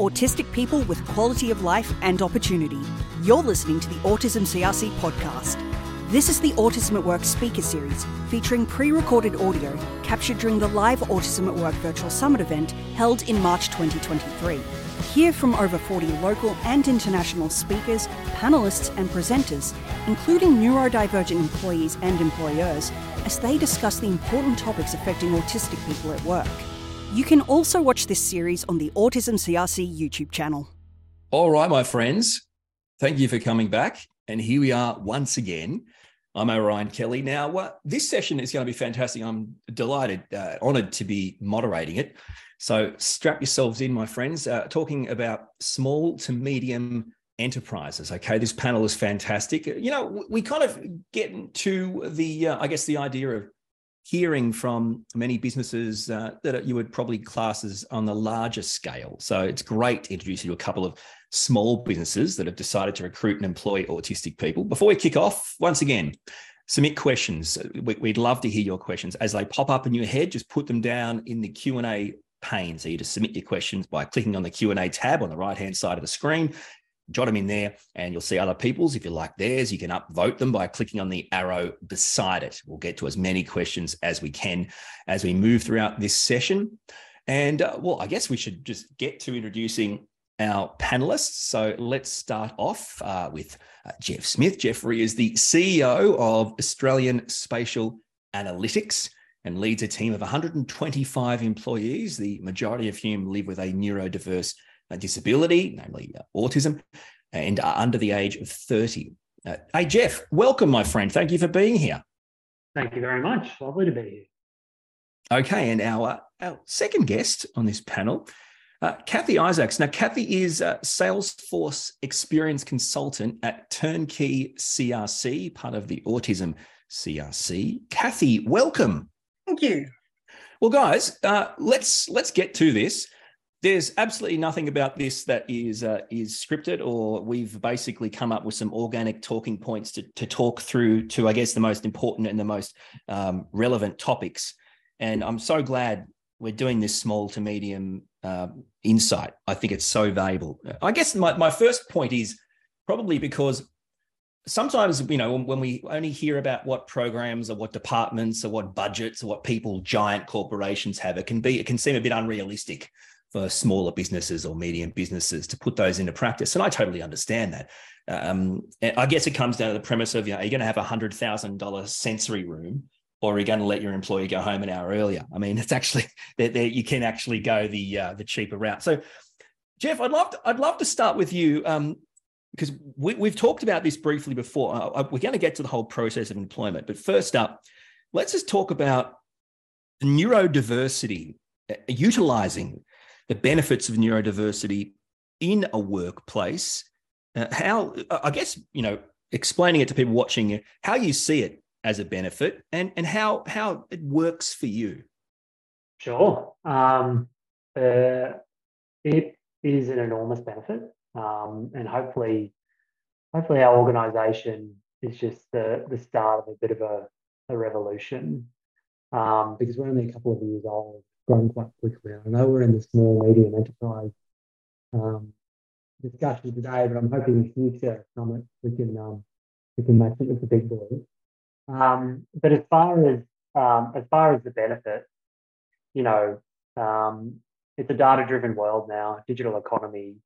autistic people with quality of life and opportunity. You're listening to the Autism CRC podcast. This is the Autism at Work speaker series featuring pre recorded audio captured during the live Autism at Work virtual summit event held in March 2023. Hear from over 40 local and international speakers, panelists, and presenters, including neurodivergent employees and employers, as they discuss the important topics affecting autistic people at work. You can also watch this series on the Autism CRC YouTube channel. All right, my friends, thank you for coming back. And here we are once again. I'm Orion Kelly. Now, what, this session is going to be fantastic. I'm delighted, uh, honored to be moderating it. So, strap yourselves in, my friends, uh, talking about small to medium enterprises. Okay, this panel is fantastic. You know, we kind of get to the, uh, I guess, the idea of hearing from many businesses uh, that you would probably class as on the larger scale. So it's great to introduce you to a couple of small businesses that have decided to recruit and employ autistic people. Before we kick off, once again, submit questions. We'd love to hear your questions as they pop up in your head. Just put them down in the Q and A pane. So you just submit your questions by clicking on the Q and A tab on the right hand side of the screen jot them in there and you'll see other people's. If you like theirs, you can upvote them by clicking on the arrow beside it. We'll get to as many questions as we can as we move throughout this session. And uh, well, I guess we should just get to introducing our panelists. So let's start off uh, with uh, Jeff Smith. Geoffrey is the CEO of Australian Spatial Analytics and leads a team of 125 employees, the majority of whom live with a neurodiverse disability, namely uh, autism, and are under the age of 30. Uh, hey, Jeff, welcome, my friend. Thank you for being here. Thank you very much. Lovely to be here. Okay, and our, uh, our second guest on this panel, uh, Kathy Isaacs. Now, Kathy is a Salesforce experience consultant at Turnkey CRC, part of the Autism CRC. Kathy, welcome. Thank you. Well, guys, uh, let's let's get to this there's absolutely nothing about this that is uh, is scripted or we've basically come up with some organic talking points to, to talk through to i guess the most important and the most um, relevant topics. And i'm so glad we're doing this small to medium uh, insight. I think it's so valuable. I guess my, my first point is probably because sometimes you know when we only hear about what programs or what departments or what budgets or what people giant corporations have it can be it can seem a bit unrealistic for smaller businesses or medium businesses to put those into practice. And I totally understand that. Um, I guess it comes down to the premise of, you know, are you going to have a hundred thousand dollar sensory room or are you going to let your employee go home an hour earlier? I mean, it's actually that you can actually go the uh, the cheaper route. So, Jeff, I'd love to, I'd love to start with you um, because we, have talked about this briefly before. Uh, we're going to get to the whole process of employment, but first up, let's just talk about neurodiversity, uh, utilizing the benefits of neurodiversity in a workplace. Uh, how, I guess, you know, explaining it to people watching how you see it as a benefit and, and how, how it works for you. Sure. Um, uh, it is an enormous benefit. Um, and hopefully, hopefully our organization is just the, the start of a bit of a, a revolution um, because we're only a couple of years old grown quite quickly. I know we're in the small, medium enterprise um, discussion today, but I'm hoping in future summit we can um, we can match it with the big boys. Um, but as far as um, as far as the benefit, you know, um, it's a data-driven world now, digital economy.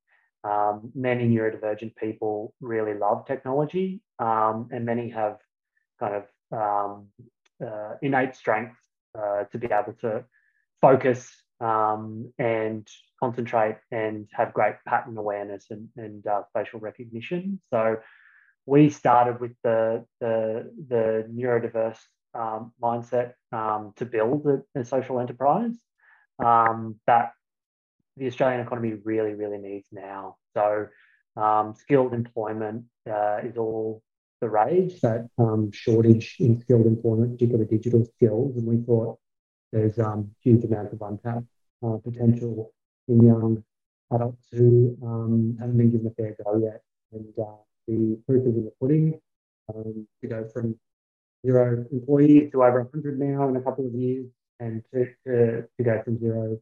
Um, many neurodivergent people really love technology, and many have kind of uh, innate strengths uh, to be able to focus um, and concentrate and have great pattern awareness and, and uh, facial recognition. So we started with the, the, the neurodiverse um, mindset um, to build a, a social enterprise um, that the Australian economy really, really needs now. So um, skilled employment uh, is all the rage, that um, shortage in skilled employment, particularly digital skills. And we thought there's um, huge amounts of untapped uh, potential in young adults who um, haven't been given a fair go yet. And uh, the proof is in the pudding um, to go from zero employees to over 100 now in a couple of years and to, to, to go from zero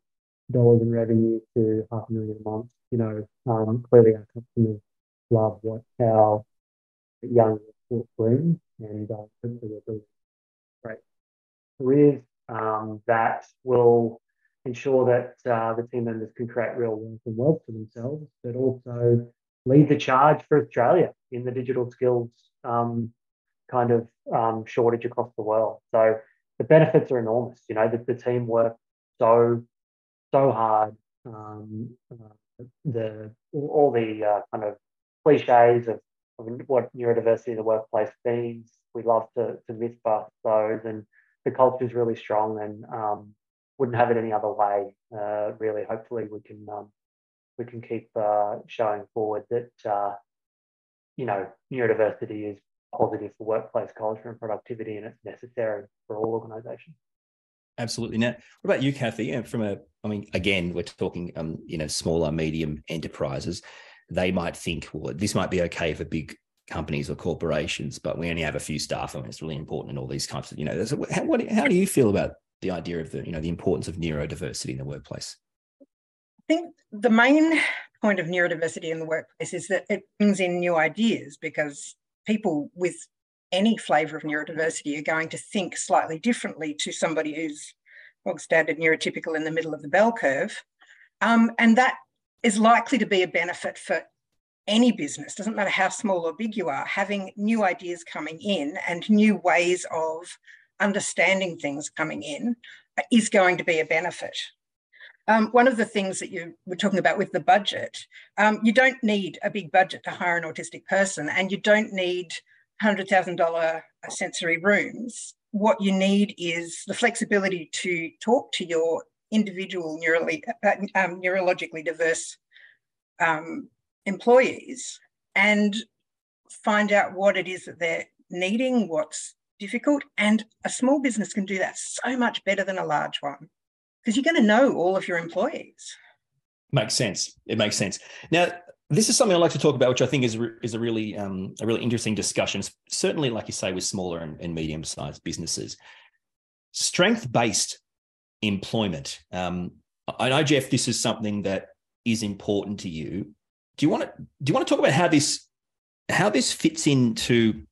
dollars in revenue to half a million a month. You know, um, clearly our customers love what our young workforce brings, and uh, hopefully we're building great careers um, that will ensure that uh, the team members can create real wealth and wealth for themselves, but also lead the charge for Australia in the digital skills um, kind of um, shortage across the world. So the benefits are enormous. You know, the, the team work so so hard. Um, uh, the all the uh, kind of cliches of, of, what neurodiversity in the workplace means. We love to to myth bust those, and the culture is really strong, and um, wouldn't have it any other way. Uh, really, hopefully, we can um, we can keep uh, showing forward that uh, you know neurodiversity is positive for workplace culture and productivity, and it's necessary for all organisations. Absolutely. Now, what about you, Kathy? From a, I mean, again, we're talking, um, you know, smaller, medium enterprises. They might think, well, this might be okay for big companies or corporations, but we only have a few staff. and it's really important in all these types of, you know. How, what, how do you feel about the idea of the, you know, the importance of neurodiversity in the workplace? I think the main point of neurodiversity in the workplace is that it brings in new ideas because people with any flavour of neurodiversity are going to think slightly differently to somebody who's bog standard neurotypical in the middle of the bell curve. Um, and that is likely to be a benefit for any business, doesn't matter how small or big you are, having new ideas coming in and new ways of understanding things coming in is going to be a benefit. Um, one of the things that you were talking about with the budget, um, you don't need a big budget to hire an autistic person, and you don't need $100,000 sensory rooms. What you need is the flexibility to talk to your individual neurally, uh, um, neurologically diverse um, employees and find out what it is that they're needing, what's difficult. And a small business can do that so much better than a large one because you're going to know all of your employees. Makes sense. It makes sense. Now, this is something I'd like to talk about, which I think is, is a really um, a really interesting discussion. Certainly, like you say, with smaller and, and medium sized businesses, strength based employment. Um, I know, Jeff, this is something that is important to you. Do you want to do you want to talk about how this how this fits into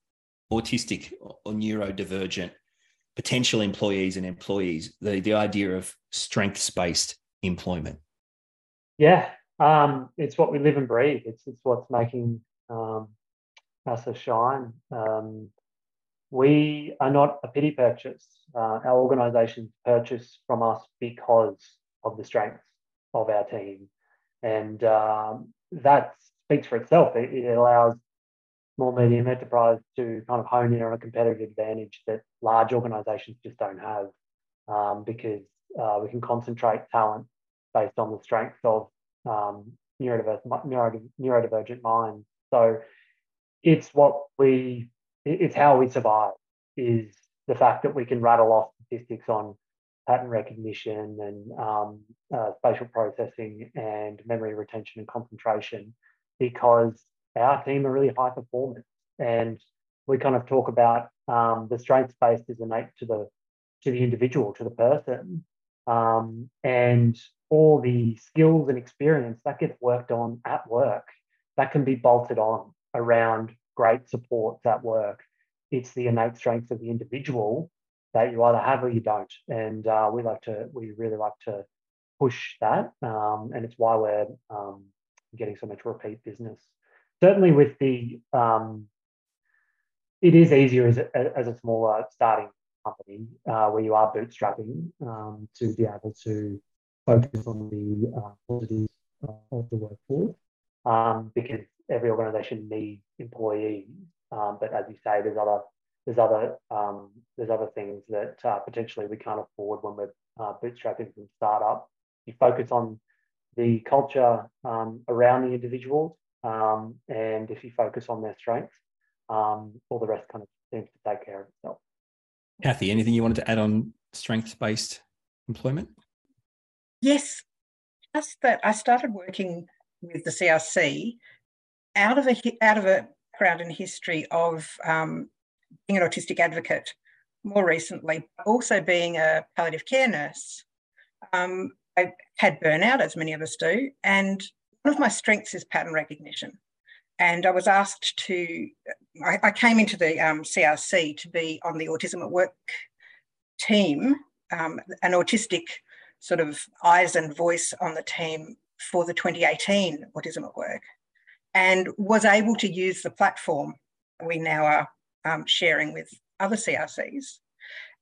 autistic or neurodivergent potential employees and employees, the, the idea of strengths based employment? Yeah, um, it's what we live and breathe. It's, it's what's making um, us a shine. Um, we are not a pity purchase. Uh, our organisations purchase from us because of the strengths of our team. And um, that speaks for itself. It, it allows small medium enterprise to kind of hone in on a competitive advantage that large organizations just don't have um, because uh, we can concentrate talent based on the strengths of um, neurodiverse, neurodivergent minds. So it's what we, it's how we survive is the fact that we can rattle off statistics on pattern recognition and um, uh, spatial processing and memory retention and concentration because our team are really high performers, and we kind of talk about um, the strengths based is innate to the to the individual, to the person, um, and all the skills and experience that gets worked on at work that can be bolted on around great supports at work. It's the innate strengths of the individual that you either have or you don't, and uh, we like to we really like to push that, um, and it's why we're um, getting so much repeat business certainly with the um, it is easier as a, as a smaller starting company uh, where you are bootstrapping um, to be able to focus on the uh, positives of the workforce um, because every organization needs employees. Um, but as you say, there's other there's other um, there's other things that uh, potentially we can't afford when we're uh, bootstrapping from startup. You focus on the culture um, around the individuals um, and if you focus on their strengths, um, all the rest kind of seems to take care of itself. Kathy, anything you wanted to add on strengths based employment? Yes, just that I started working with the CRC out of a out of a background and history of um, being an autistic advocate more recently, also being a palliative care nurse. Um, I had burnout, as many of us do, and one of my strengths is pattern recognition. And I was asked to, I, I came into the um, CRC to be on the Autism at Work team, um, an autistic sort of eyes and voice on the team for the 2018 Autism at Work, and was able to use the platform we now are um, sharing with other CRCs.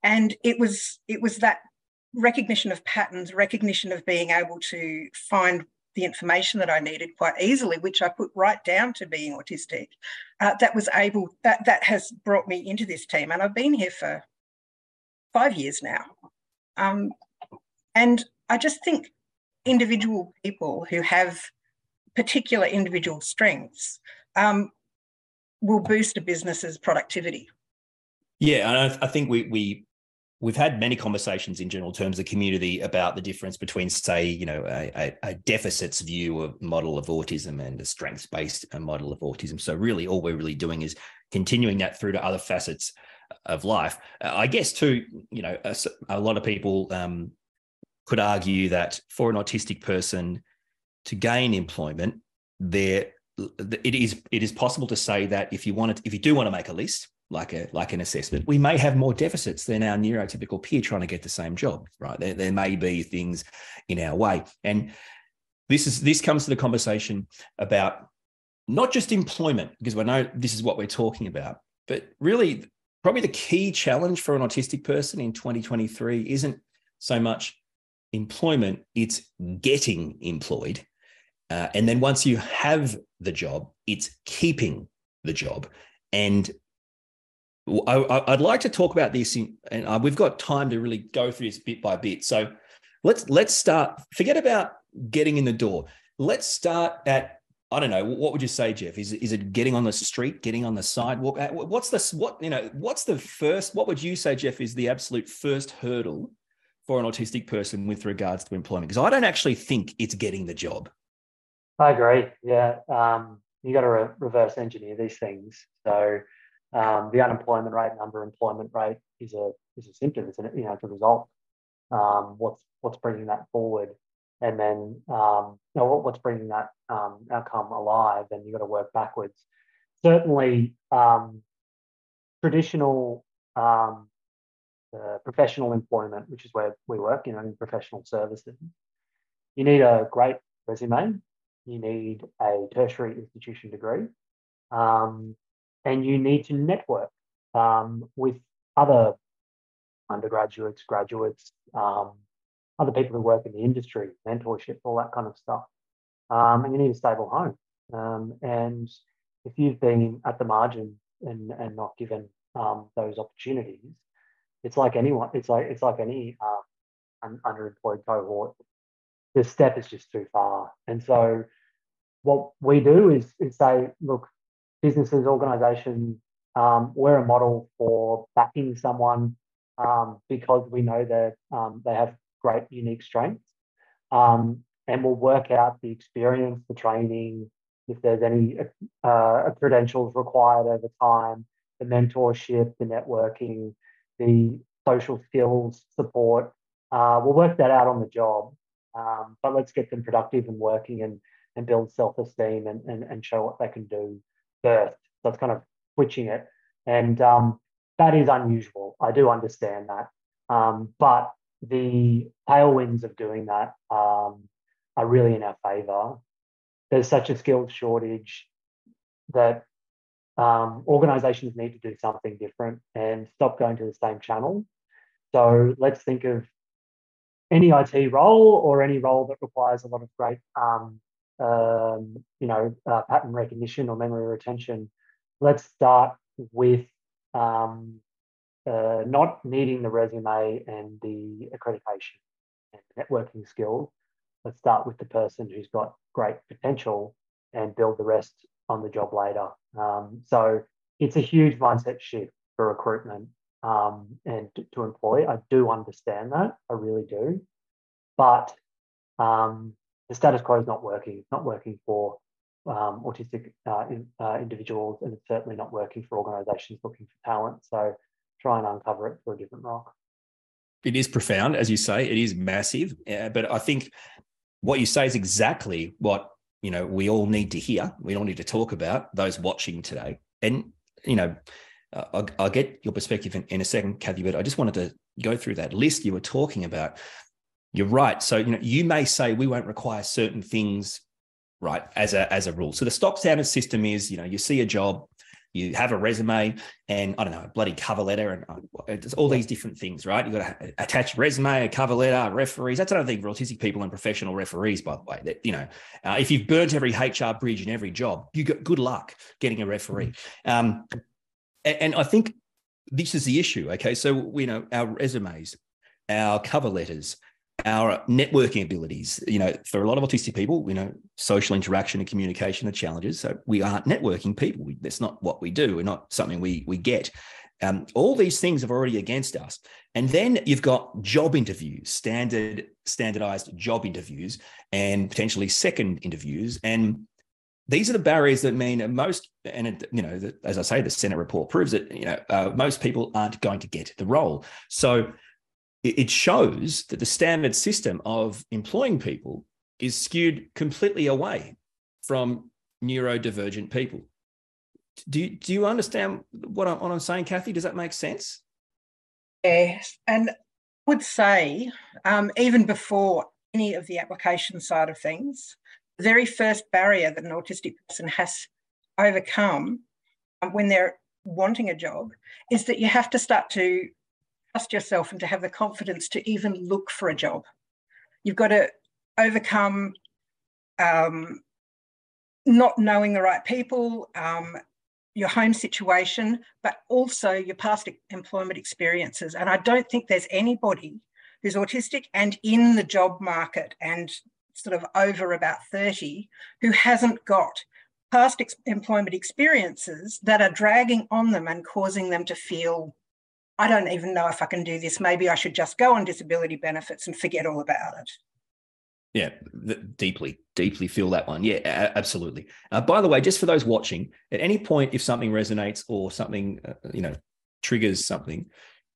And it was it was that recognition of patterns, recognition of being able to find the information that I needed quite easily, which I put right down to being autistic. Uh, that was able that that has brought me into this team, and I've been here for five years now. Um, and I just think individual people who have particular individual strengths um, will boost a business's productivity. Yeah, and I, I think we we we've had many conversations in general terms of community about the difference between say you know a, a, deficits view of model of autism and a strengths based uh, model of autism so really all we're really doing is continuing that through to other facets of life i guess too you know a, a lot of people um, could argue that for an autistic person to gain employment there it is it is possible to say that if you want to if you do want to make a list like a like an assessment, we may have more deficits than our neurotypical peer trying to get the same job, right? There, there may be things in our way. And this is this comes to the conversation about not just employment, because we know this is what we're talking about, but really probably the key challenge for an autistic person in 2023 isn't so much employment, it's getting employed. Uh, and then once you have the job, it's keeping the job. And I, would like to talk about this, in, and uh, we've got time to really go through this bit by bit. So let's let's start. Forget about getting in the door. Let's start at I don't know. What would you say, Jeff? Is is it getting on the street, getting on the sidewalk? Uh, what's the what you know? What's the first? What would you say, Jeff, is the absolute first hurdle for an autistic person with regards to employment? Because I don't actually think it's getting the job. I agree. Yeah, um, you got to re- reverse engineer these things. So um, the unemployment rate and underemployment rate is a is a symptom. It's a you know it's a result. Um, what's what's bringing that forward, and then um, you know what, what's bringing that um, outcome alive, and you've got to work backwards. Certainly, um, traditional um, uh, professional employment, which is where we work, you know, in professional services, you need a great resume. You need a tertiary institution degree. Um, and you need to network um, with other undergraduates, graduates, um, other people who work in the industry, mentorship, all that kind of stuff. Um, and you need a stable home. Um, and if you've been at the margin and, and not given um, those opportunities, it's like anyone. It's like it's like any um, underemployed cohort. The step is just too far. And so, what we do is, is say, look, businesses, organizations, um, we're a model for backing someone um, because we know that um, they have great unique strengths. Um, and we'll work out the experience, the training, if there's any uh, credentials required over time, the mentorship, the networking, the social skills support. Uh, we'll work that out on the job, um, but let's get them productive and working and, and build self-esteem and, and, and show what they can do first. So it's kind of switching it. And um, that is unusual. I do understand that. Um, but the tailwinds of doing that um, are really in our favor. There's such a skills shortage that um, organizations need to do something different and stop going to the same channel. So let's think of any IT role or any role that requires a lot of great um, um, you know, uh, pattern recognition or memory retention, let's start with um, uh, not needing the resume and the accreditation and networking skills. Let's start with the person who's got great potential and build the rest on the job later. Um, so it's a huge mindset shift for recruitment um, and to, to, employ. I do understand that, I really do. But um, the status quo is not working. It's not working for um, autistic uh, in, uh, individuals, and it's certainly not working for organisations looking for talent. So try and uncover it for a different rock. it is profound, as you say. It is massive, uh, but I think what you say is exactly what you know we all need to hear. We all need to talk about those watching today, and you know. Uh, I'll, I'll, get your perspective in, in a second, Kathy, but I just wanted to go through that list you were talking about. You're right. So, you know, you may say we won't require certain things, right, as a as a rule. So the stock standard system is, you know, you see a job, you have a resume and I don't know, a bloody cover letter and uh, it's all these different things, right? You've got to attach resume, a cover letter, referees. That's another thing for autistic people and professional referees, by the way. That you know, uh, if you've burnt every HR bridge in every job, you got good luck getting a referee. Mm. Um, and, I think this is the issue. Okay, so you know, our resumes, our cover letters, our networking abilities. You know, for a lot of autistic people, you know, social interaction and communication are challenges. So we aren't networking people. We, that's not what we do. We're not something we we get. Um, all these things are already against us. And then you've got job interviews, standard standardized job interviews, and potentially second interviews. And these are the barriers that mean most, and it, you know, as I say, the Senate report proves that you know uh, most people aren't going to get the role. So it shows that the standard system of employing people is skewed completely away from neurodivergent people. Do you, do you understand what I'm, what I'm saying, Kathy? Does that make sense? Yes. And I would say, um, even before any of the application side of things, the very first barrier that an autistic person has overcome when they're wanting a job is that you have to start to trust yourself and to have the confidence to even look for a job. You've got to overcome um, not knowing the right people, um, your home situation, but also your past employment experiences. And I don't think there's anybody who's autistic and in the job market and sort of over about 30 who hasn't got past ex- employment experiences that are dragging on them and causing them to feel I don't even know if I can do this. Maybe I should just go on disability benefits and forget all about it. Yeah, deeply, deeply feel that one. Yeah, absolutely. Uh, by the way, just for those watching, at any point, if something resonates or something, uh, you know, triggers something,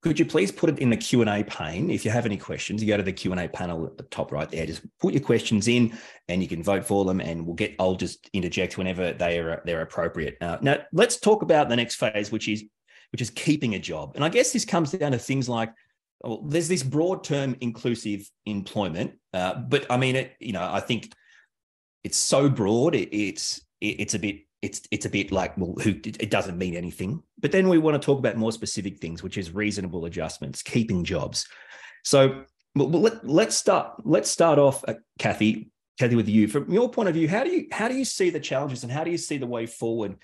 could you please put it in the Q&A pane? If you have any questions, you go to the Q&A panel at the top right there, just put your questions in and you can vote for them and we'll get, I'll just interject whenever they are, they're appropriate. Uh, now, let's talk about the next phase, which is which is keeping a job. And I guess this comes down to things like well, there's this broad term inclusive employment, uh, but I mean, it, you know, I think it's so broad. It, it's it, it's a bit it's it's a bit like well, who it doesn't mean anything. But then we want to talk about more specific things, which is reasonable adjustments, keeping jobs. So let, let's start let's start off, uh, Kathy. Kathy, with you from your point of view, how do you how do you see the challenges and how do you see the way forward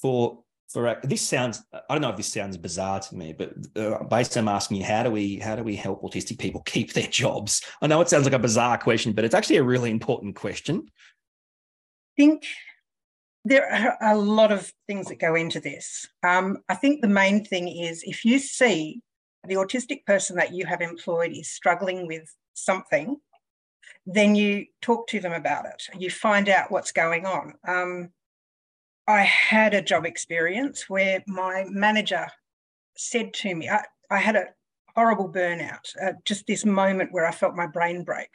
for for this sounds i don't know if this sounds bizarre to me but uh, i'm asking you how do we how do we help autistic people keep their jobs i know it sounds like a bizarre question but it's actually a really important question i think there are a lot of things that go into this. Um, i think the main thing is if you see the autistic person that you have employed is struggling with something then you talk to them about it. You find out what's going on. Um, I had a job experience where my manager said to me, I, I had a horrible burnout, uh, just this moment where I felt my brain break.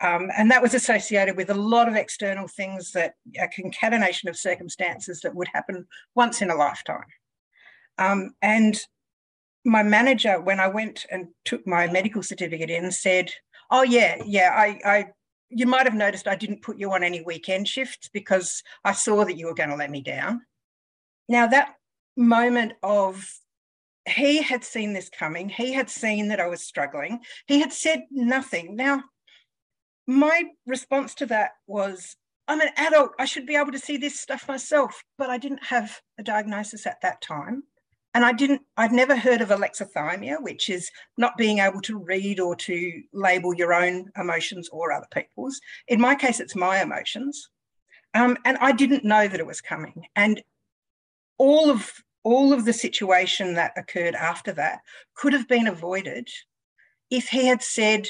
Um, and that was associated with a lot of external things that a concatenation of circumstances that would happen once in a lifetime. Um, and my manager, when I went and took my medical certificate in, said, Oh, yeah, yeah, I, I you might have noticed I didn't put you on any weekend shifts because I saw that you were going to let me down. Now, that moment of he had seen this coming, he had seen that I was struggling, he had said nothing. Now, my response to that was, I'm an adult, I should be able to see this stuff myself, but I didn't have a diagnosis at that time. And I didn't, I'd never heard of alexithymia, which is not being able to read or to label your own emotions or other people's. In my case, it's my emotions. Um, and I didn't know that it was coming. And all of all of the situation that occurred after that could have been avoided if he had said,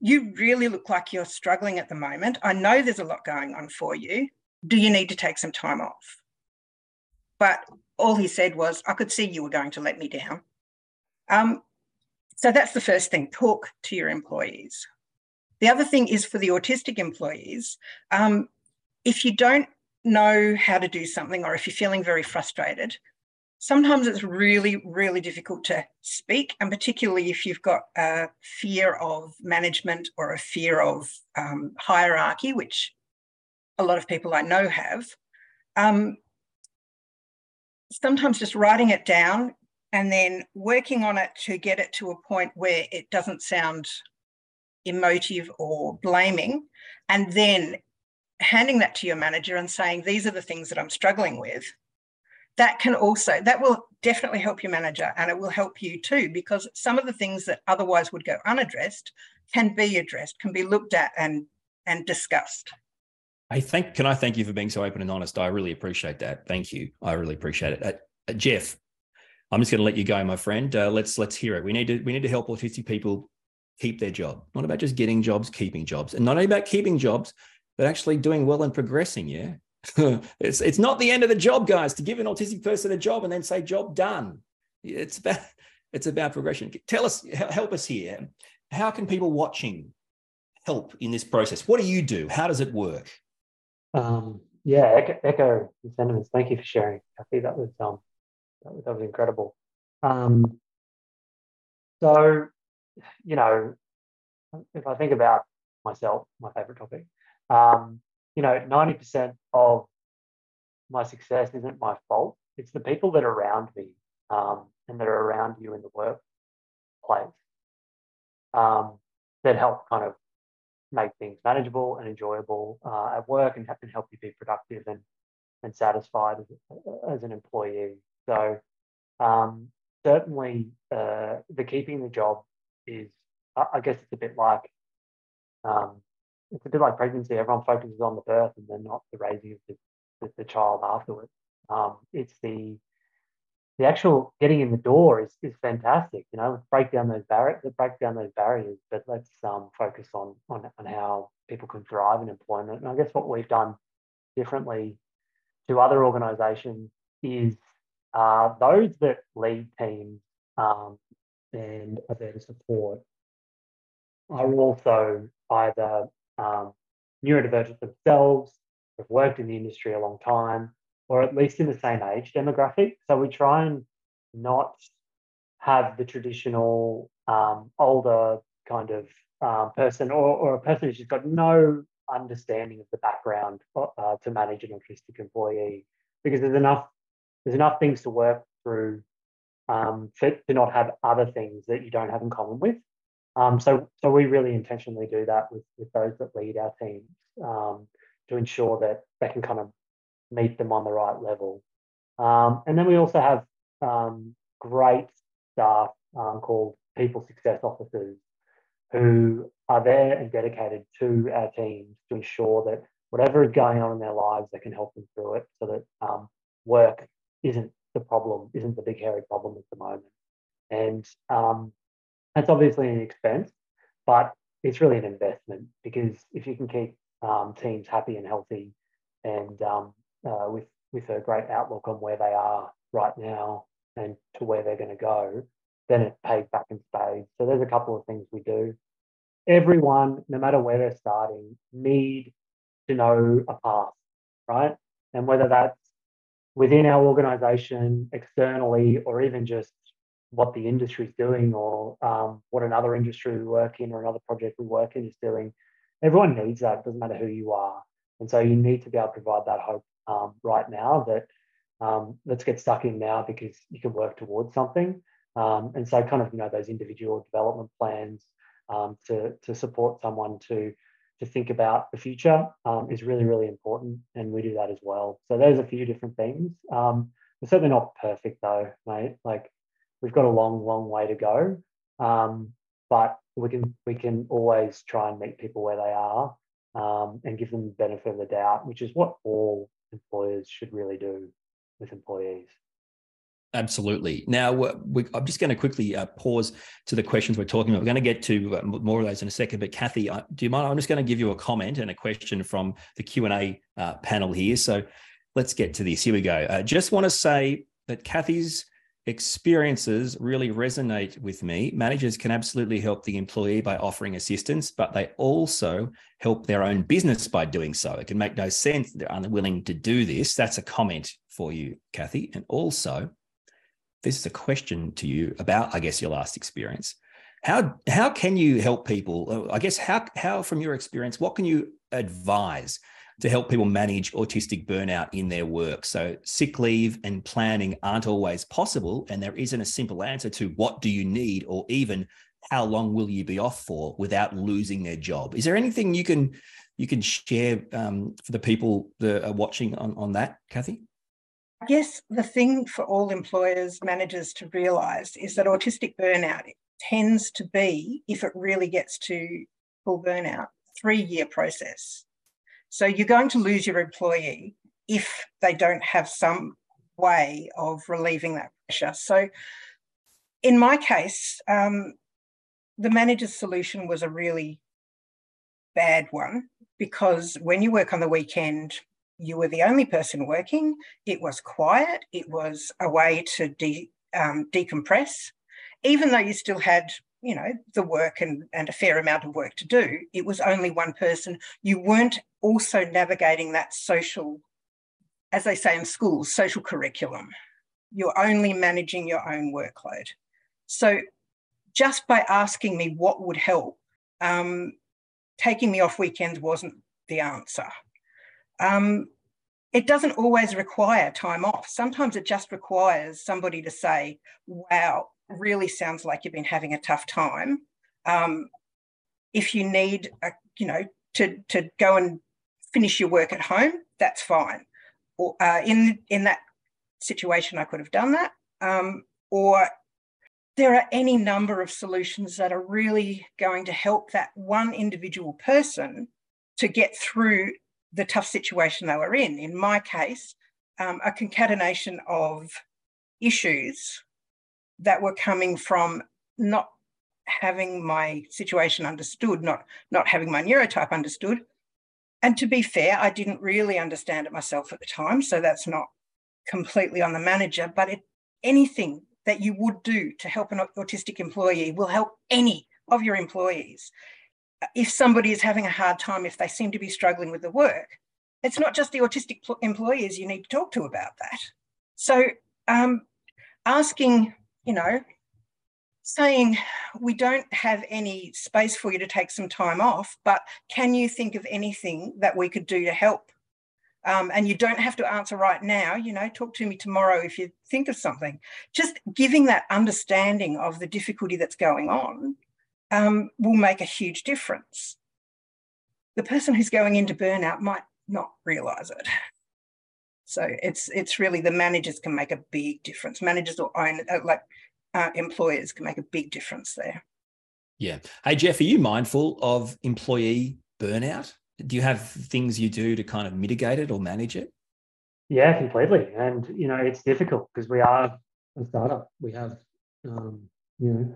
You really look like you're struggling at the moment. I know there's a lot going on for you. Do you need to take some time off? But all he said was, I could see you were going to let me down. Um, so that's the first thing talk to your employees. The other thing is for the autistic employees, um, if you don't know how to do something or if you're feeling very frustrated, sometimes it's really, really difficult to speak, and particularly if you've got a fear of management or a fear of um, hierarchy, which a lot of people I know have. Um, sometimes just writing it down and then working on it to get it to a point where it doesn't sound emotive or blaming, and then handing that to your manager and saying, These are the things that I'm struggling with that can also that will definitely help your manager and it will help you too because some of the things that otherwise would go unaddressed can be addressed can be looked at and and discussed. I thank can i thank you for being so open and honest? I really appreciate that. Thank you. I really appreciate it. Uh, uh, jeff i'm just going to let you go my friend. Uh, let's let's hear it. We need to we need to help autistic people keep their job. Not about just getting jobs keeping jobs. And not only about keeping jobs but actually doing well and progressing yeah it's it's not the end of the job, guys, to give an autistic person a job and then say job done. It's about it's about progression. Tell us, help us here. How can people watching help in this process? What do you do? How does it work? Um, yeah, echo, echo, the sentiments. Thank you for sharing, Kathy. That was um, that was, that was incredible. Um, so, you know, if I think about myself, my favorite topic, um, you know, 90% of my success isn't my fault. It's the people that are around me um, and that are around you in the workplace um, that help kind of make things manageable and enjoyable uh, at work and, and help you be productive and, and satisfied as, as an employee. So um, certainly uh, the keeping the job is, I guess it's a bit like um, it's a bit like pregnancy. Everyone focuses on the birth and then not the raising of the, the, the child afterwards. Um, it's the the actual getting in the door is, is fantastic. You know, let's break down those barriers, break down those barriers, but let's um, focus on, on on how people can thrive in employment. And I guess what we've done differently to other organisations is uh, those that lead teams um, and are there to support are also either um, neurodivergent themselves, have worked in the industry a long time, or at least in the same age demographic. So we try and not have the traditional um, older kind of um, person or, or a person who's just got no understanding of the background uh, to manage an autistic employee because there's enough there's enough things to work through um, to, to not have other things that you don't have in common with. Um, so, so we really intentionally do that with, with those that lead our teams um, to ensure that they can kind of meet them on the right level. Um, and then we also have um, great staff um, called people success officers who are there and dedicated to our teams to ensure that whatever is going on in their lives, they can help them through it so that um, work isn't the problem, isn't the big hairy problem at the moment. And that's obviously an expense, but it's really an investment because if you can keep um, teams happy and healthy and um, uh, with with a great outlook on where they are right now and to where they're going to go, then it pays back in spades. So there's a couple of things we do. Everyone, no matter where they're starting, need to know a path, right? And whether that's within our organization, externally, or even just what the industry is doing or um, what another industry we work in or another project we work in is doing. Everyone needs that. It doesn't matter who you are. And so you need to be able to provide that hope um, right now that um, let's get stuck in now because you can work towards something. Um, and so kind of, you know, those individual development plans um, to, to support someone to, to think about the future um, is really, really important. And we do that as well. So there's a few different things. we're certainly not perfect though, mate. Like we've got a long, long way to go. Um, but we can we can always try and meet people where they are um, and give them the benefit of the doubt, which is what all employers should really do with employees. Absolutely. Now, we, I'm just going to quickly uh, pause to the questions we're talking about. We're going to get to uh, more of those in a second. But Kathy, uh, do you mind? I'm just going to give you a comment and a question from the Q and A uh, panel here. So let's get to this. Here we go. Uh, just want to say that Kathy's experiences really resonate with me. Managers can absolutely help the employee by offering assistance, but they also help their own business by doing so. It can make no sense they're unwilling to do this. That's a comment for you, Kathy. And also, this is a question to you about, I guess, your last experience. How how can you help people? Uh, I guess how how from your experience, what can you advise to help people manage autistic burnout in their work. So, sick leave and planning aren't always possible, and there isn't a simple answer to what do you need or even how long will you be off for without losing their job. Is there anything you can you can share um, for the people that are watching on, on that, Kathy? I guess the thing for all employers, managers to realise is that autistic burnout tends to be, if it really gets to full burnout, three year process. So you're going to lose your employee if they don't have some way of relieving that pressure. So in my case, um, the manager's solution was a really bad one because when you work on the weekend, you were the only person working. It was quiet. It was a way to de- um, decompress, even though you still had you know the work and, and a fair amount of work to do it was only one person. You weren't also navigating that social as they say in schools social curriculum. You're only managing your own workload. So just by asking me what would help um, taking me off weekends wasn't the answer. Um, it doesn't always require time off. Sometimes it just requires somebody to say wow really sounds like you've been having a tough time. Um, if you need, a, you know, to to go and finish your work at home, that's fine. Or uh, in in that situation, I could have done that. Um, or there are any number of solutions that are really going to help that one individual person to get through the tough situation they were in. In my case, um, a concatenation of issues that were coming from not having my situation understood, not not having my neurotype understood. And to be fair, I didn't really understand it myself at the time, so that's not completely on the manager. But it, anything that you would do to help an autistic employee will help any of your employees. If somebody is having a hard time, if they seem to be struggling with the work, it's not just the autistic employees you need to talk to about that. So, um, asking you know, saying we don't have any space for you to take some time off, but can you think of anything that we could do to help? Um, and you don't have to answer right now, you know, talk to me tomorrow if you think of something. Just giving that understanding of the difficulty that's going on um, will make a huge difference. The person who's going into burnout might not realize it. So it's it's really the managers can make a big difference. Managers or own uh, like uh, employers can make a big difference there. Yeah. Hey Jeff, are you mindful of employee burnout? Do you have things you do to kind of mitigate it or manage it? Yeah, completely. And you know, it's difficult because we are a startup. We have um, you know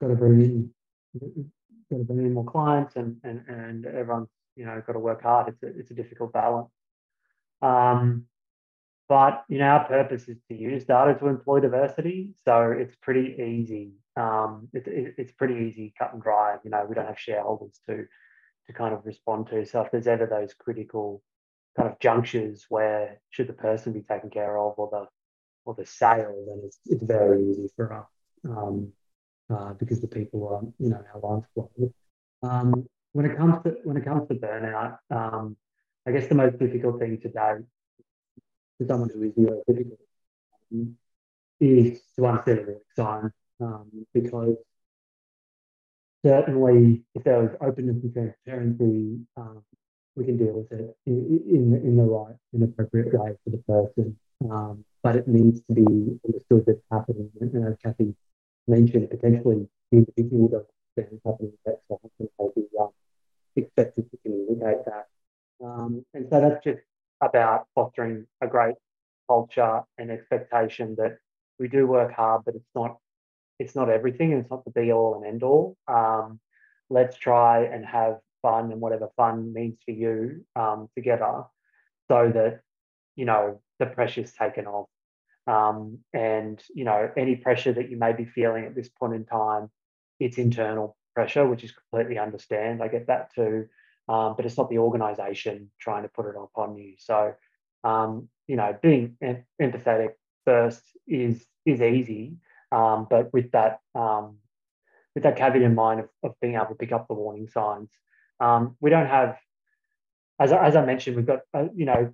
got to bring in got to bring in more clients and and and everyone's you know got to work hard. It's a it's a difficult balance. Um, but you know, our purpose is to use data to employ diversity, so it's pretty easy. Um, it, it, it's pretty easy, cut and dry. You know, we don't have shareholders to to kind of respond to. So if there's ever those critical kind of junctures where should the person be taken care of or the or the sale, then it's it's very easy for us um, uh, because the people are you know our lines flow. Um, when it comes to when it comes to burnout, um, I guess the most difficult thing today someone who is neurotypical um, is to understand the sign um, because certainly if there was openness and transparency, um, we can deal with it in, in, in the right and appropriate way for the person. Um, but it needs to be understood that's happening. And as Kathy mentioned, potentially the individual doesn't understand what's happening that's and maybe um, expected to communicate that um, and so that's just about fostering a great culture and expectation that we do work hard, but it's not it's not everything and it's not the be all and end all. Um, let's try and have fun and whatever fun means for you um, together so that you know the pressure's taken off Um, and you know, any pressure that you may be feeling at this point in time, it's internal pressure, which is completely understand. I get that too, um, but it's not the organisation trying to put it upon you. So, um, you know, being em- empathetic first is is easy, um, but with that um, with that caveat in mind of, of being able to pick up the warning signs, um, we don't have, as I, as I mentioned, we've got uh, you know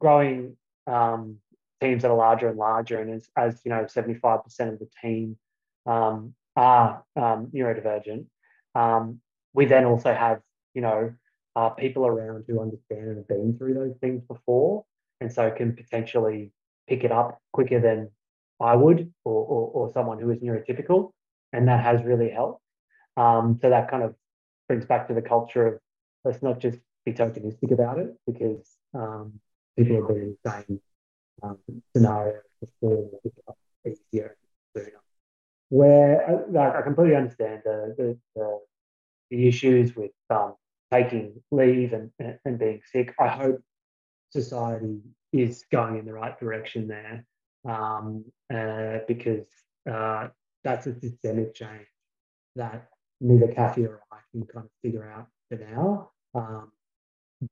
growing um, teams that are larger and larger, and as, as you know, seventy five percent of the team are neurodivergent. We then also have you know uh, people around who understand and have been through those things before, and so can potentially pick it up quicker than I would, or, or, or someone who is neurotypical, and that has really helped. Um, so that kind of brings back to the culture of let's not just be tokenistic about it because um, people have been same um, scenario before, pick it up easier sooner. Where uh, like, I completely understand the the, the, the issues with um, taking leave and, and being sick. I hope society is going in the right direction there um, uh, because uh, that's a systemic change that neither Kathy or I can kind of figure out for now. Um,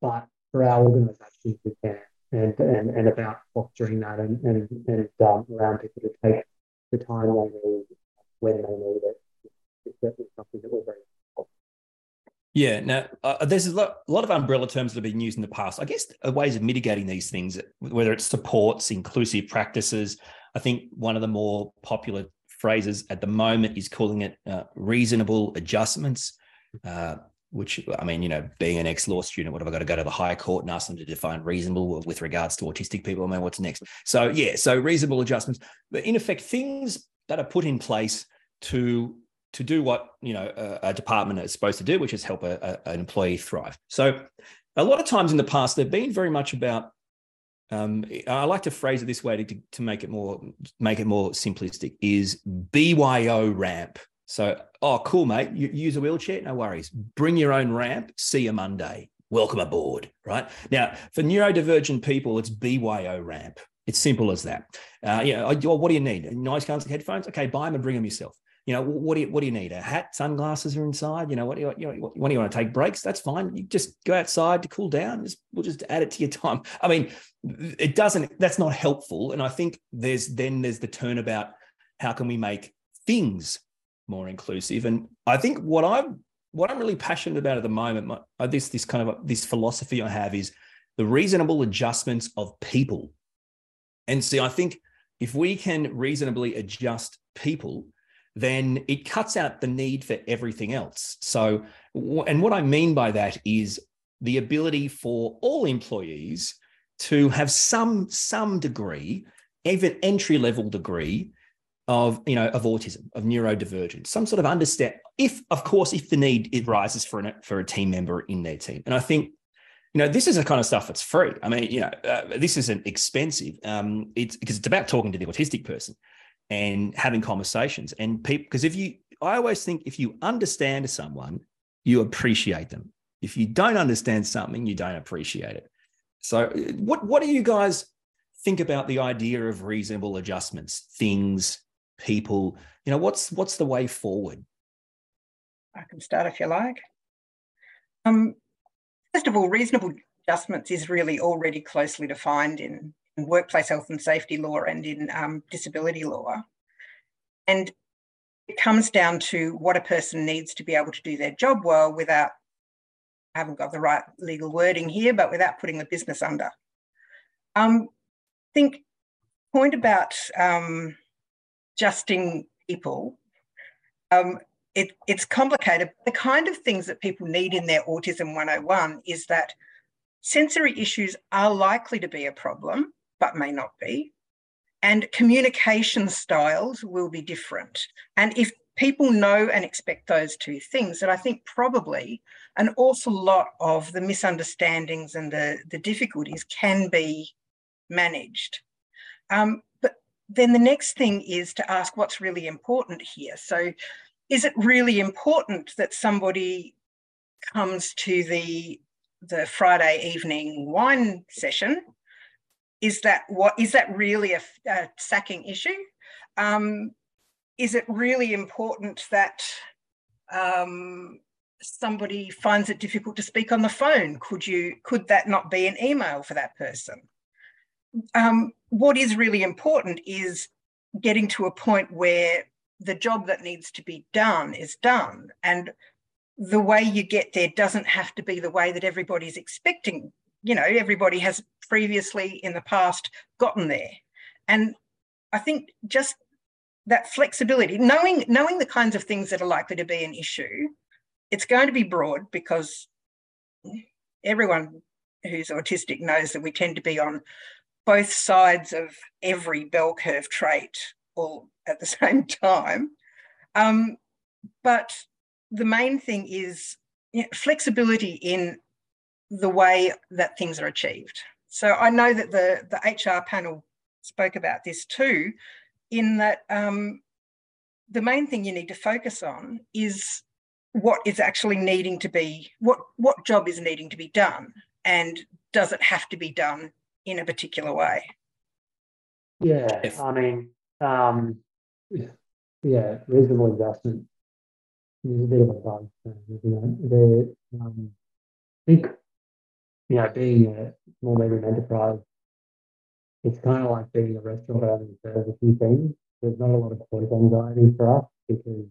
but for our organisation, we can, and, and, and about fostering that and, and, and um, allowing people to take the time they need when they need it. it is certainly something that we're very yeah. Now, uh, there's a lot, a lot, of umbrella terms that have been used in the past. I guess ways of mitigating these things, whether it's supports, inclusive practices. I think one of the more popular phrases at the moment is calling it uh, reasonable adjustments. Uh, which I mean, you know, being an ex law student, what have I got to go to the high court and ask them to define reasonable with regards to autistic people? I mean, what's next? So, yeah, so reasonable adjustments, but in effect, things that are put in place to to do what you know a, a department is supposed to do, which is help a, a, an employee thrive. So, a lot of times in the past, they've been very much about. Um, I like to phrase it this way to, to make it more make it more simplistic. Is BYO ramp. So, oh, cool, mate. You use a wheelchair? No worries. Bring your own ramp. See you Monday. Welcome aboard. Right now, for neurodivergent people, it's BYO ramp. It's simple as that. Uh, you know, what do you need? Noise canceling headphones? Okay, buy them and bring them yourself you know, what do you what do you need? A hat, sunglasses are inside. You know, what do you, you know, when do you want to take breaks? That's fine. You just go outside to cool down. Just we'll just add it to your time. I mean, it doesn't. That's not helpful. And I think there's then there's the turnabout. How can we make things more inclusive? And I think what I'm what I'm really passionate about at the moment, my, uh, this this kind of this philosophy I have is the reasonable adjustments of people. And see, I think if we can reasonably adjust people, then it cuts out the need for everything else. So, and what I mean by that is the ability for all employees to have some some degree, even entry level degree of you know of autism, of neurodivergence, some sort of understand. If of course, if the need it rises for an, for a team member in their team, and I think you know, this is the kind of stuff that's free. I mean, you know, uh, this isn't expensive. Um, it's because it's about talking to the autistic person and having conversations. And people, because if you, I always think if you understand someone, you appreciate them. If you don't understand something, you don't appreciate it. So, what what do you guys think about the idea of reasonable adjustments, things, people? You know, what's what's the way forward? I can start if you like. Um, first of all, reasonable adjustments is really already closely defined in in workplace health and safety law and in um, disability law. And it comes down to what a person needs to be able to do their job well without, I haven't got the right legal wording here, but without putting the business under. Um, I think point about um, adjusting people, um, it, it's complicated. The kind of things that people need in their Autism 101 is that sensory issues are likely to be a problem but may not be. And communication styles will be different. And if people know and expect those two things, then I think probably an awful lot of the misunderstandings and the, the difficulties can be managed. Um, but then the next thing is to ask what's really important here. So, is it really important that somebody comes to the the Friday evening wine session is that what is that really a, a sacking issue? Um, is it really important that um, somebody finds it difficult to speak on the phone? Could you could that not be an email for that person? Um, what is really important is getting to a point where the job that needs to be done is done, and the way you get there doesn't have to be the way that everybody's expecting. You know, everybody has previously in the past gotten there, and I think just that flexibility, knowing knowing the kinds of things that are likely to be an issue, it's going to be broad because everyone who's autistic knows that we tend to be on both sides of every bell curve trait all at the same time. Um, but the main thing is you know, flexibility in the way that things are achieved. So I know that the, the HR panel spoke about this too, in that um, the main thing you need to focus on is what is actually needing to be what what job is needing to be done and does it have to be done in a particular way yeah i mean um yeah reasonable adjustment is a bit of a bug you know the um, i think you know being a small medium enterprise. It's kind of like being a restaurant to serve a few things. There's not a lot of choice anxiety for us because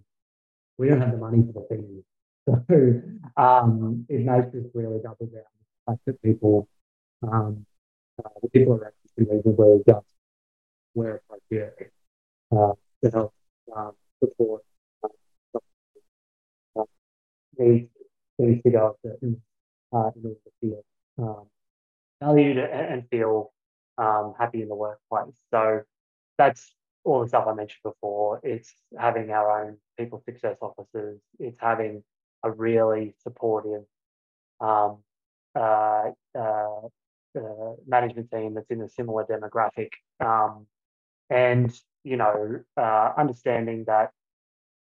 we don't have the money for the things. So um, it makes us really double down. The fact that people, um, uh, the people us can reasonably adjust where appropriate uh, to help um, support uh, uh, needs, needs to go a certain uh, in order to feel um, valued and feel um, happy in the workplace. So that's all the stuff I mentioned before. It's having our own people success officers. It's having a really supportive um, uh, uh, uh, management team that's in a similar demographic, um, and you know, uh, understanding that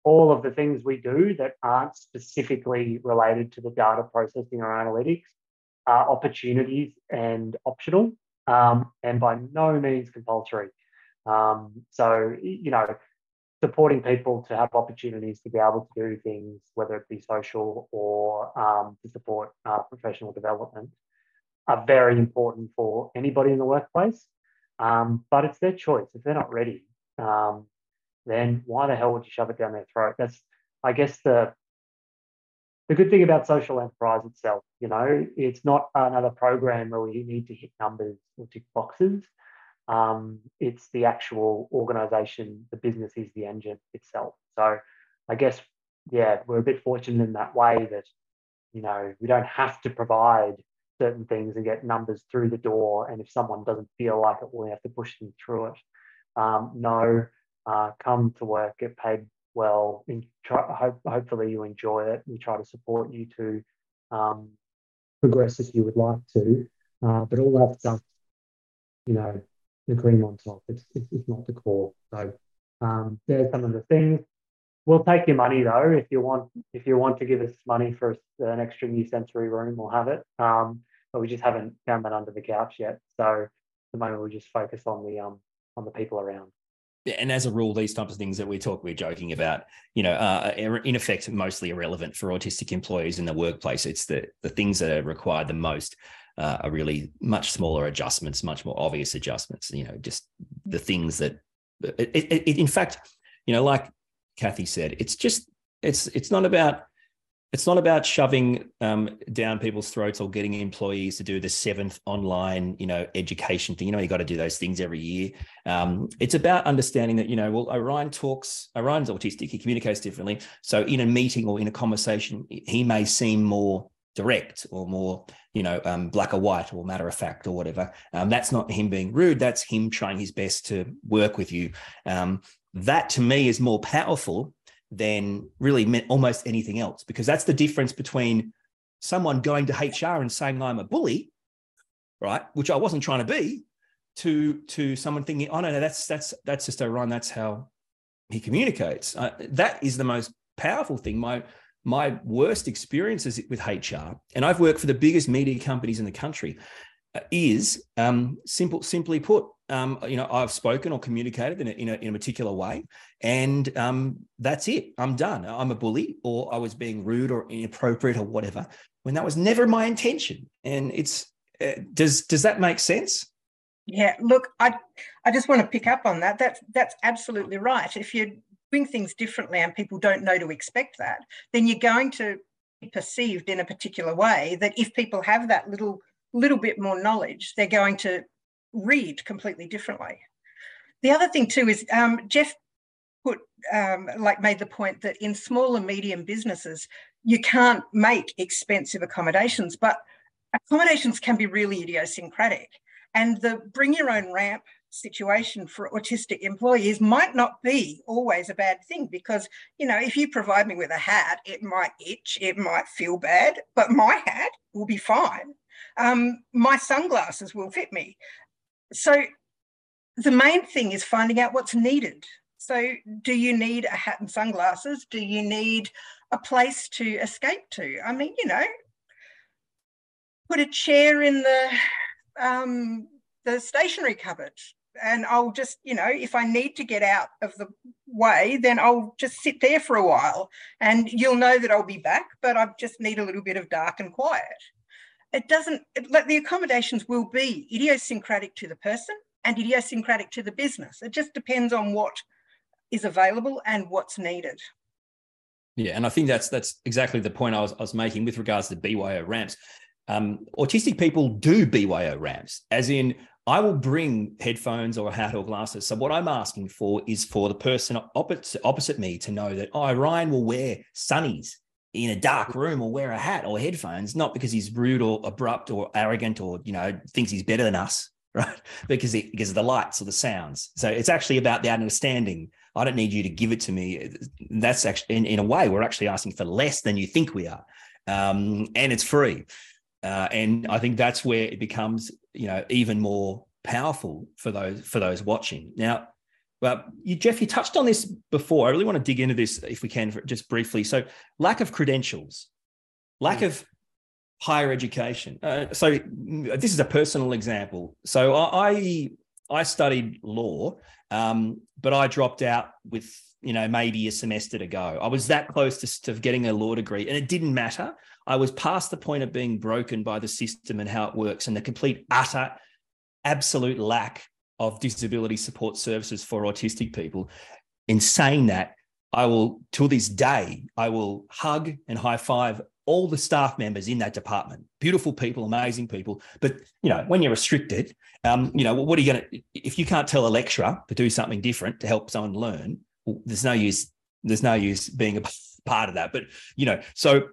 all of the things we do that aren't specifically related to the data processing or analytics are opportunities and optional, um, and by no means compulsory. Um, so, you know, supporting people to have opportunities to be able to do things, whether it be social or um, to support uh, professional development, are very important for anybody in the workplace. Um, but it's their choice. If they're not ready, um, then why the hell would you shove it down their throat? That's, I guess, the the good thing about social enterprise itself. You know, it's not another program where you need to hit numbers or tick boxes. Um, it's the actual organization, the business is the engine itself. So I guess, yeah, we're a bit fortunate in that way that, you know, we don't have to provide certain things and get numbers through the door. And if someone doesn't feel like it, we have to push them through it. Um, no, uh, come to work, get paid well, try, hope, hopefully you enjoy it. We try to support you to um, progress if you would like to. Uh, but all that stuff, you know, the cream on top. It's, it's, it's not the core. So um, there's some of the things. We'll take your money though. If you want, if you want to give us money for an extra new sensory room, we'll have it. Um, but we just haven't found that under the couch yet. So at the moment, we'll just focus on the um on the people around. And as a rule, these types of things that we talk, we're joking about, you know, uh, in effect, mostly irrelevant for autistic employees in the workplace. It's the the things that are required the most uh, are really much smaller adjustments, much more obvious adjustments. You know, just the things that, it, it, it, in fact, you know, like Kathy said, it's just it's it's not about it's not about shoving um, down people's throats or getting employees to do the seventh online, you know, education thing. You know, you got to do those things every year. Um, it's about understanding that, you know, well, Orion talks, Orion's autistic, he communicates differently. So in a meeting or in a conversation, he may seem more direct or more, you know, um, black or white or matter of fact or whatever. Um, that's not him being rude. That's him trying his best to work with you. Um, that to me is more powerful than really meant almost anything else because that's the difference between someone going to HR and saying I'm a bully, right? Which I wasn't trying to be, to to someone thinking, oh no, no, that's that's that's just Orion. That's how he communicates. Uh, that is the most powerful thing. My my worst experiences with HR, and I've worked for the biggest media companies in the country. uh, is um, simple. Simply put, um, you know, I've spoken or communicated in a, in a, in a particular way, and um, that's it. I'm done. I'm a bully, or I was being rude or inappropriate or whatever, when that was never my intention. And it's uh, does does that make sense? Yeah. Look, I I just want to pick up on that. That's that's absolutely right. If you're doing things differently and people don't know to expect that, then you're going to be perceived in a particular way. That if people have that little little bit more knowledge, they're going to read completely differently. The other thing too is um, Jeff put um, like made the point that in small and medium businesses you can't make expensive accommodations, but accommodations can be really idiosyncratic. And the bring your own ramp situation for autistic employees might not be always a bad thing because you know if you provide me with a hat it might itch it might feel bad but my hat will be fine um, my sunglasses will fit me so the main thing is finding out what's needed. So, do you need a hat and sunglasses? Do you need a place to escape to? I mean, you know, put a chair in the um, the stationery cupboard, and I'll just, you know, if I need to get out of the way, then I'll just sit there for a while, and you'll know that I'll be back. But I just need a little bit of dark and quiet it doesn't like the accommodations will be idiosyncratic to the person and idiosyncratic to the business. It just depends on what is available and what's needed. Yeah and i think that's that's exactly the point i was, I was making with regards to byo ramps. Um, autistic people do byo ramps as in I will bring headphones or a hat or glasses. So what I'm asking for is for the person opposite, opposite me to know that, oh, Ryan will wear sunnies in a dark room or wear a hat or headphones, not because he's rude or abrupt or arrogant or, you know, thinks he's better than us, right? Because, he, because of the lights or the sounds. So it's actually about the understanding. I don't need you to give it to me. That's actually, in, in a way, we're actually asking for less than you think we are. Um, and it's free. Uh, and I think that's where it becomes, you know, even more powerful for those for those watching. Now, well, you, Jeff, you touched on this before. I really want to dig into this if we can, just briefly. So, lack of credentials, lack mm. of higher education. Uh, so, mm, this is a personal example. So, I I studied law, um, but I dropped out with you know maybe a semester to go. I was that close to, to getting a law degree, and it didn't matter. I was past the point of being broken by the system and how it works, and the complete utter, absolute lack of disability support services for autistic people. In saying that, I will, till this day, I will hug and high five all the staff members in that department. Beautiful people, amazing people. But you know, when you're restricted, um, you know, what are you going to? If you can't tell a lecturer to do something different to help someone learn, well, there's no use. There's no use being a part of that. But you know, so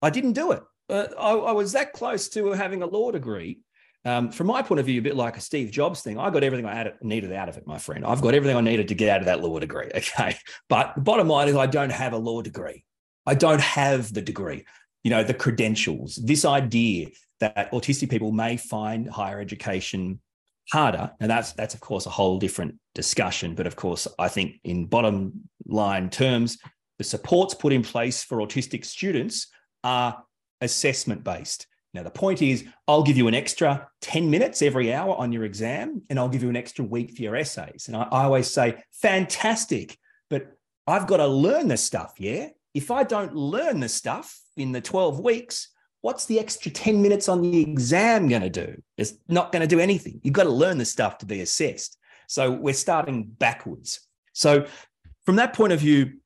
I didn't do it. Uh, I, I was that close to having a law degree, um, from my point of view, a bit like a Steve Jobs thing, I got everything I needed out of it, my friend. I've got everything I needed to get out of that law degree. Okay. But the bottom line is, I don't have a law degree. I don't have the degree, you know, the credentials. This idea that autistic people may find higher education harder. And that's that's of course a whole different discussion. But of course, I think in bottom line terms, the supports put in place for autistic students are assessment based. Now, the point is, I'll give you an extra 10 minutes every hour on your exam, and I'll give you an extra week for your essays. And I, I always say, fantastic, but I've got to learn the stuff. Yeah. If I don't learn the stuff in the 12 weeks, what's the extra 10 minutes on the exam going to do? It's not going to do anything. You've got to learn the stuff to be assessed. So we're starting backwards. So, from that point of view,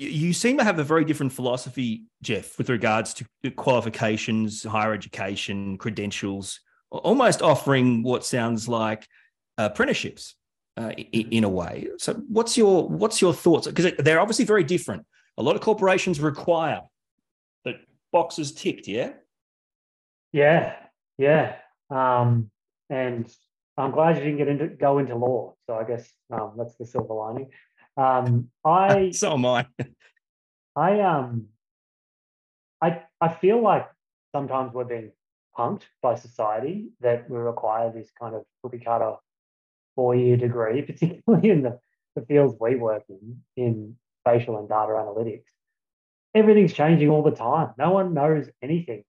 you seem to have a very different philosophy, Jeff, with regards to qualifications, higher education, credentials, almost offering what sounds like apprenticeships uh, in, a way. So, what's your what's your thoughts? Because they're obviously very different. A lot of corporations require that boxes ticked. Yeah. Yeah, yeah, um, and I'm glad you didn't get into go into law. So I guess um, that's the silver lining. Um, I so am I. I um, I I feel like sometimes we're being punked by society that we require this kind of cookie cutter four year degree, particularly in the, the fields we work in, in spatial and data analytics. Everything's changing all the time. No one knows anything.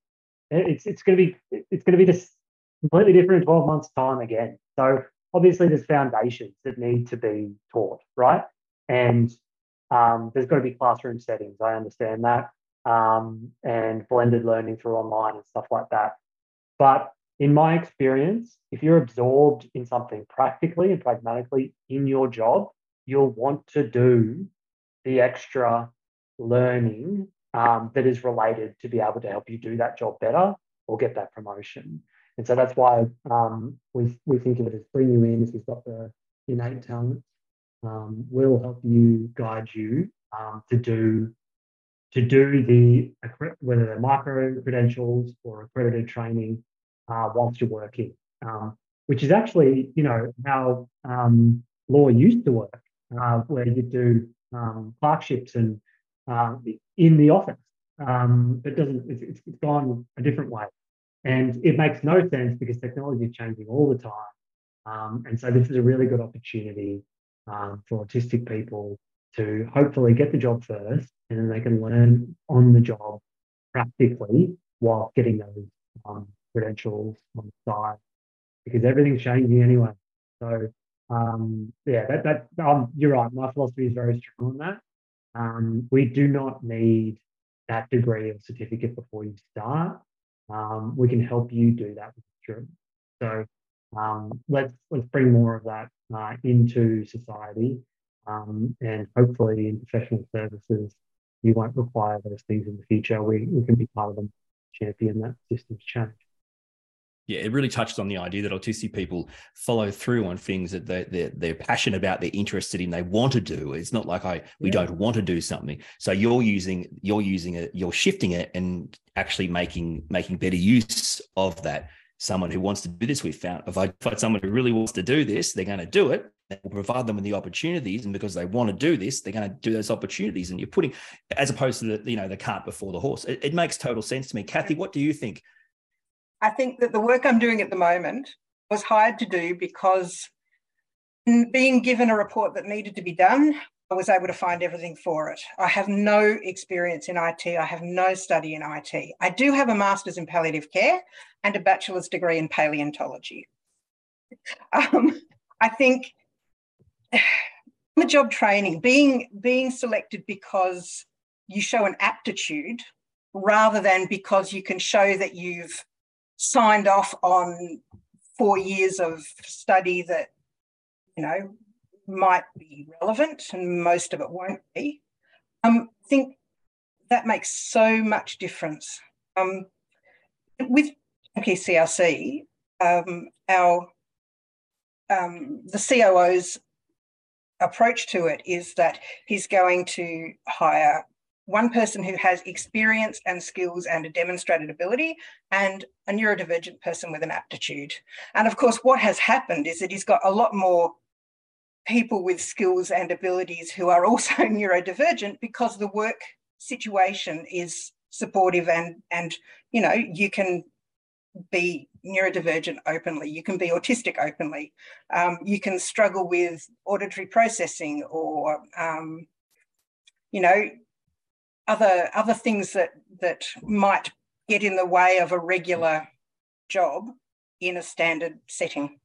It's it's going to be it's going to be this completely different in 12 months' time again. So obviously there's foundations that need to be taught, right? And um, there's got to be classroom settings. I understand that. Um, and blended learning through online and stuff like that. But in my experience, if you're absorbed in something practically and pragmatically in your job, you'll want to do the extra learning um, that is related to be able to help you do that job better or get that promotion. And so that's why um, we, we think of it as bring you in if you've got the innate talent. Um, we'll help you guide you um, to do to do the whether they're micro credentials or accredited training uh, whilst you're working, um, which is actually you know how um, law used to work, uh, where you do um, clerkships and uh, in the office. But doesn't it's, it's gone a different way, and it makes no sense because technology is changing all the time. And so this is a really good opportunity um, for autistic people to hopefully get the job first, and then they can learn on the job practically while getting those um, credentials on the side because everything's changing anyway. So um, yeah, that that um, you're right. My philosophy is very strong on that. Um, we do not need that degree of certificate before you start. Um, we can help you do that with children. So um, let's let's bring more of that uh, into society, um, and hopefully in professional services, you won't require those things in the future. We we can be part of them, champion that systems change yeah, it really touched on the idea that autistic people follow through on things that they're, they're, they're passionate about, they're interested in, they want to do. It's not like I we yeah. don't want to do something. So you're using you're using it, you're shifting it, and actually making making better use of that. Someone who wants to do this, we found if I find someone who really wants to do this, they're going to do it. We'll provide them with the opportunities, and because they want to do this, they're going to do those opportunities. And you're putting, as opposed to the you know the cart before the horse. It, it makes total sense to me. Kathy, what do you think? I think that the work I'm doing at the moment was hired to do because mm, being given a report that needed to be done, I was able to find everything for it. I have no experience in IT. I have no study in IT. I do have a master's in palliative care and a bachelor's degree in paleontology. Um, I think the job training, being being selected because you show an aptitude rather than because you can show that you've signed off on four years of study that, you know, might be relevant and most of it won't be. Um, I think that makes so much difference. Um, with MPCRC, um, our um, the COO's approach to it is that he's going to hire one person who has experience and skills and a demonstrated ability, and a neurodivergent person with an aptitude. And of course, what has happened is that he's got a lot more people with skills and abilities who are also neurodivergent because the work situation is supportive and and you know you can be neurodivergent openly you can be autistic openly um, you can struggle with auditory processing or um, you know other other things that that might get in the way of a regular job in a standard setting.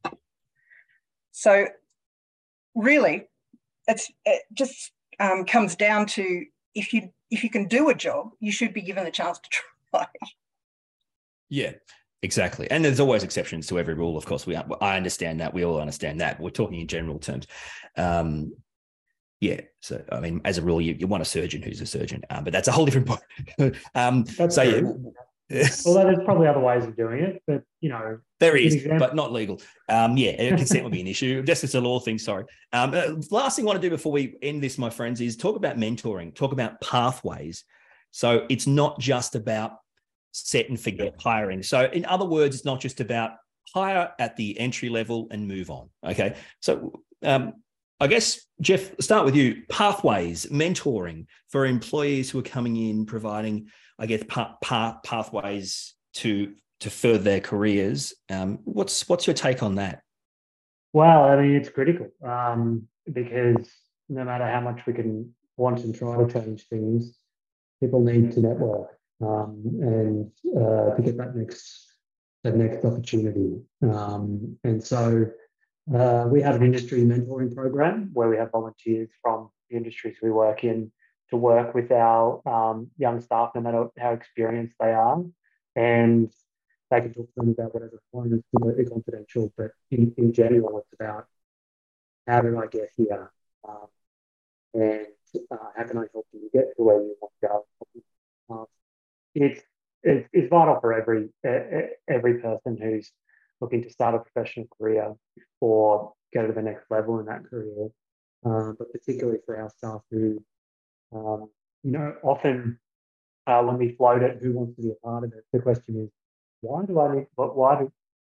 So really, it's it just um, comes down to if you if you can do a job, you should be given the chance to try. Yeah, exactly. And there's always exceptions to every rule. Of course, we I understand that. We all understand that. We're talking in general terms. Um, yeah. So, I mean, as a rule, you, you want a surgeon who's a surgeon, um, but that's a whole different point. um, that's so, true. yeah. Although there's probably other ways of doing it, but you know, there is, but not legal. Um, yeah, consent would be an issue. Just it's a law thing. Sorry. Um, uh, last thing I want to do before we end this, my friends, is talk about mentoring. Talk about pathways. So it's not just about set and forget hiring. So in other words, it's not just about hire at the entry level and move on. Okay. So um, I guess, Jeff, start with you. Pathways, mentoring for employees who are coming in, providing, I guess, pa- pa- pathways to to further their careers. Um, what's what's your take on that? Well, I mean, it's critical um, because no matter how much we can want and try to change things, people need to network um, and uh, to get that next the next opportunity. Um, and so uh, we have an industry mentoring program where we have volunteers from the industries we work in to work with our um, young staff, no matter how experienced they are. And they can talk to them about whatever one is completely confidential, but in, in general, it's about how did I get here? Um, and uh, how can I help you get to where you want to go? Um, it's, it's, it's vital for every every person who's looking to start a professional career or go to the next level in that career. Uh, but particularly for our staff who, um, you know, often uh, when we float it, who wants to be a part of it, the question is, why do I need, but why do,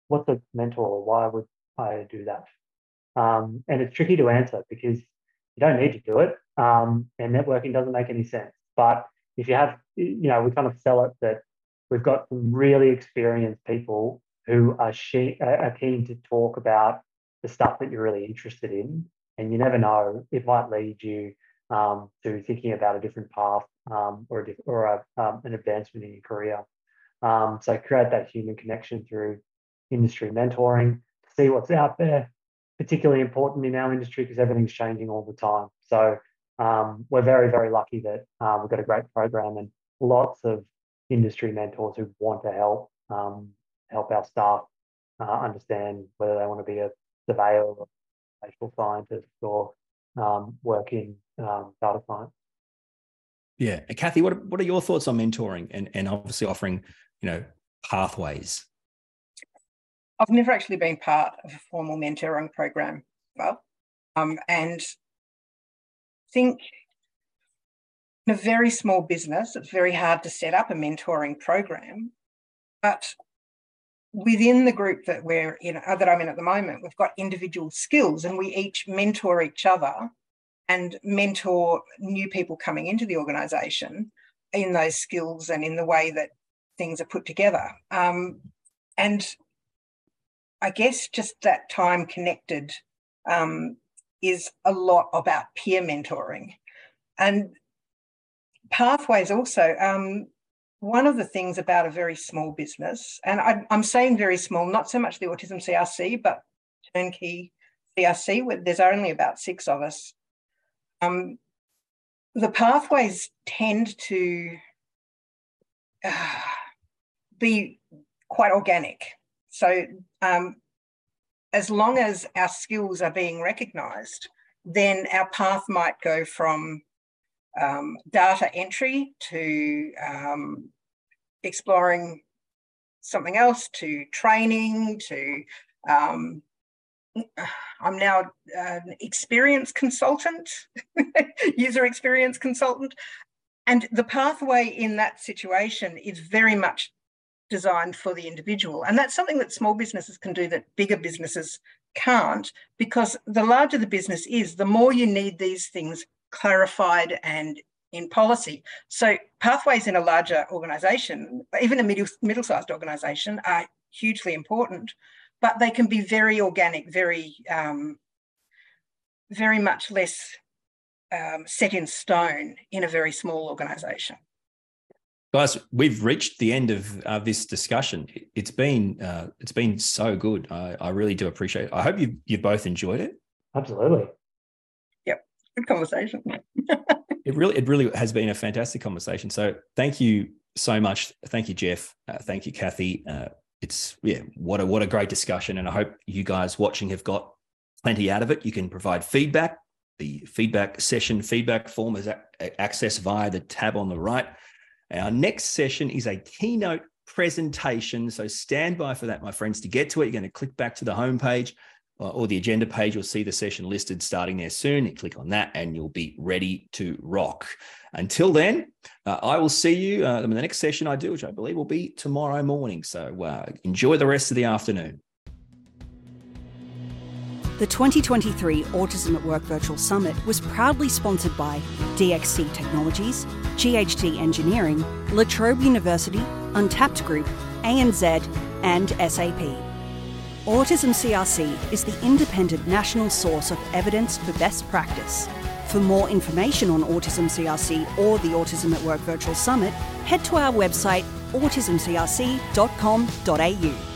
what's a mentor? Why would I do that? Um, and it's tricky to answer because you don't need to do it. Um, and networking doesn't make any sense. But if you have, you know, we kind of sell it that we've got some really experienced people who are, she, are keen to talk about the stuff that you're really interested in. And you never know, it might lead you um, to thinking about a different path um, or, a, or a, um, an advancement in your career. Um, so create that human connection through industry mentoring, see what's out there, particularly important in our industry because everything's changing all the time. So um, we're very, very lucky that uh, we've got a great program and lots of industry mentors who want to help um, help our staff uh, understand whether they want to be a surveyor or a spatial scientist or um, work in um, data science. Yeah, and Kathy, what what are your thoughts on mentoring and and obviously offering you know pathways? I've never actually been part of a formal mentoring program, well, um, and think in a very small business, it's very hard to set up a mentoring program. But within the group that we're in, uh, that I'm in at the moment, we've got individual skills, and we each mentor each other and mentor new people coming into the organisation in those skills and in the way that things are put together. Um, and I guess just that time connected um, is a lot about peer mentoring. And pathways also, um, one of the things about a very small business, and I, am saying very small, not so much the Autism CRC, but turnkey CRC, where there's only about six of us. Um, the pathways tend to uh, be quite organic. So um, as long as our skills are being recognised, then our path might go from um, data entry to um, exploring something else to training to um, I'm now an experience consultant, user experience consultant. And the pathway in that situation is very much designed for the individual. And that's something that small businesses can do that bigger businesses can't, because the larger the business is, the more you need these things clarified and in policy. So pathways in a larger organization, even a middle, middle-sized organization are hugely important, but they can be very organic, very, um, very much less um, set in stone in a very small organization. Guys, we've reached the end of uh, this discussion. It's been uh, it's been so good. I, I really do appreciate it. I hope you you both enjoyed it. Absolutely. Good conversation. it really it really has been a fantastic conversation. So thank you so much. Thank you, Jeff. Uh, thank you, Kathy. Uh, it's yeah, what a what a great discussion, and I hope you guys watching have got plenty out of it. You can provide feedback. The feedback session feedback form is accessed via the tab on the right. Our next session is a keynote presentation. So stand by for that, my friends. To get to it, you're going to click back to the homepage or the agenda page. You'll see the session listed starting there soon. You click on that and you'll be ready to rock. Until then, uh, I will see you uh, in the next session I do, which I believe will be tomorrow morning. So uh, enjoy the rest of the afternoon. The 2023 Autism at Work Virtual Summit was proudly sponsored by DXC Technologies, GHD Engineering, La Trobe University, Untapped Group, ANZ, and SAP. Autism CRC is the independent national source of evidence for best practice. For more information on Autism CRC or the Autism at Work Virtual Summit, head to our website autismcrc.com.au.